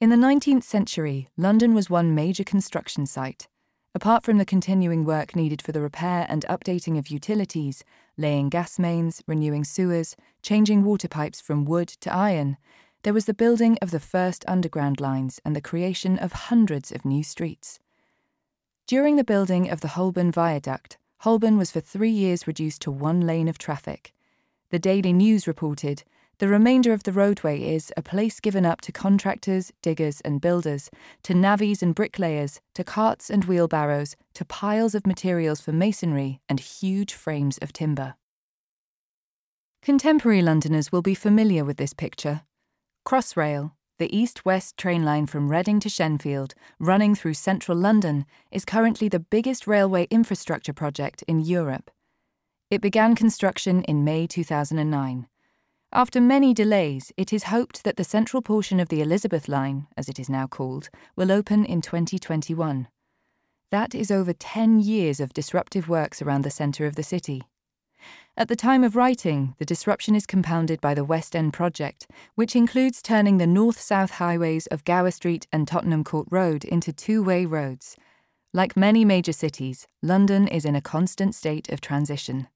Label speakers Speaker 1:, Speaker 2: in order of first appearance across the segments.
Speaker 1: In the 19th century, London was one major construction site. Apart from the continuing work needed for the repair and updating of utilities, laying gas mains, renewing sewers, changing water pipes from wood to iron, there was the building of the first underground lines and the creation of hundreds of new streets. During the building of the Holborn Viaduct, Holborn was for three years reduced to one lane of traffic. The Daily News reported the remainder of the roadway is a place given up to contractors, diggers, and builders, to navvies and bricklayers, to carts and wheelbarrows, to piles of materials for masonry and huge frames of timber. Contemporary Londoners will be familiar with this picture. Crossrail, the east west train line from Reading to Shenfield, running through central London, is currently the biggest railway infrastructure project in Europe. It began construction in May 2009. After many delays, it is hoped that the central portion of the Elizabeth Line, as it is now called, will open in 2021. That is over 10 years of disruptive works around the centre of the city. At the time of writing, the disruption is compounded by the West End project, which includes turning the north south highways of Gower Street and Tottenham Court Road into two way roads. Like many major cities, London is in a constant state of transition.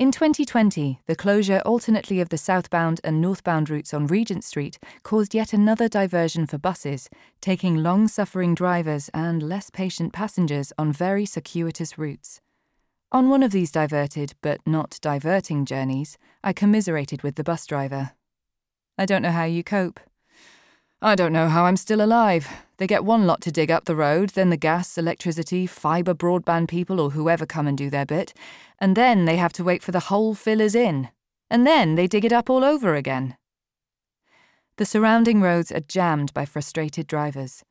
Speaker 1: In 2020, the closure alternately of the southbound and northbound routes on Regent Street caused yet another diversion for buses, taking long suffering drivers and less patient passengers on very circuitous routes. On one of these diverted but not diverting journeys, I commiserated with the bus driver. I don't know how you cope. I don't know how I'm still alive. They get one lot to dig up the road, then the gas, electricity, fibre broadband people or whoever come and do their bit, and then they have to wait for the whole fillers in. And then they dig it up all over again. The surrounding roads are jammed by frustrated drivers.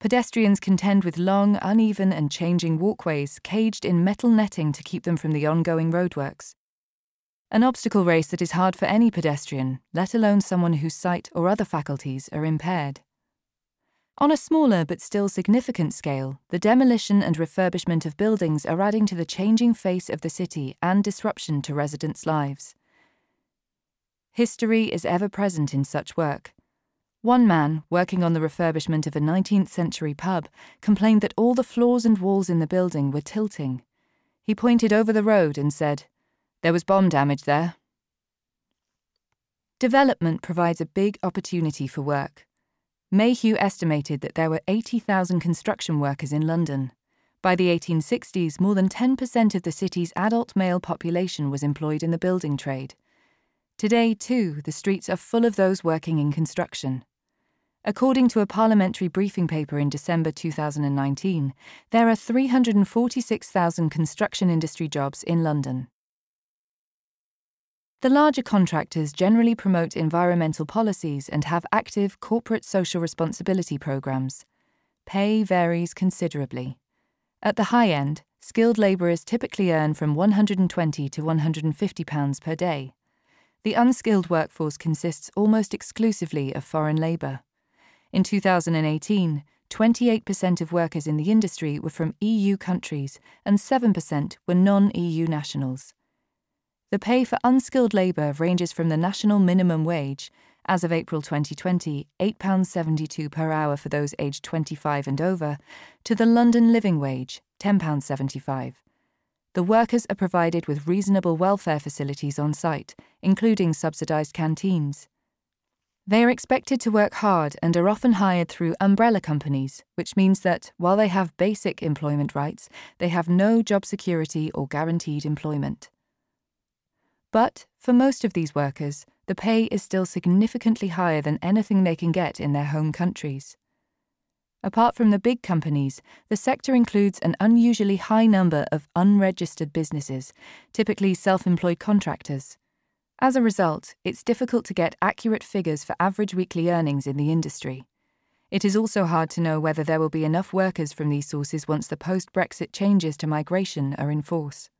Speaker 1: Pedestrians contend with long, uneven, and changing walkways caged in metal netting to keep them from the ongoing roadworks. An obstacle race that is hard for any pedestrian, let alone someone whose sight or other faculties are impaired. On a smaller but still significant scale, the demolition and refurbishment of buildings are adding to the changing face of the city and disruption to residents' lives. History is ever present in such work. One man, working on the refurbishment of a 19th century pub, complained that all the floors and walls in the building were tilting. He pointed over the road and said, there was bomb damage there. Development provides a big opportunity for work. Mayhew estimated that there were 80,000 construction workers in London. By the 1860s, more than 10% of the city's adult male population was employed in the building trade. Today, too, the streets are full of those working in construction. According to a parliamentary briefing paper in December 2019, there are 346,000 construction industry jobs in London. The larger contractors generally promote environmental policies and have active corporate social responsibility programs. Pay varies considerably. At the high end, skilled labourers typically earn from 120 to 150 pounds per day. The unskilled workforce consists almost exclusively of foreign labour. In 2018, 28% of workers in the industry were from EU countries and 7% were non EU nationals. The pay for unskilled labour ranges from the national minimum wage, as of April 2020, £8.72 per hour for those aged 25 and over, to the London living wage, £10.75. The workers are provided with reasonable welfare facilities on site, including subsidised canteens. They are expected to work hard and are often hired through umbrella companies, which means that, while they have basic employment rights, they have no job security or guaranteed employment. But for most of these workers, the pay is still significantly higher than anything they can get in their home countries. Apart from the big companies, the sector includes an unusually high number of unregistered businesses, typically self employed contractors. As a result, it's difficult to get accurate figures for average weekly earnings in the industry. It is also hard to know whether there will be enough workers from these sources once the post Brexit changes to migration are in force.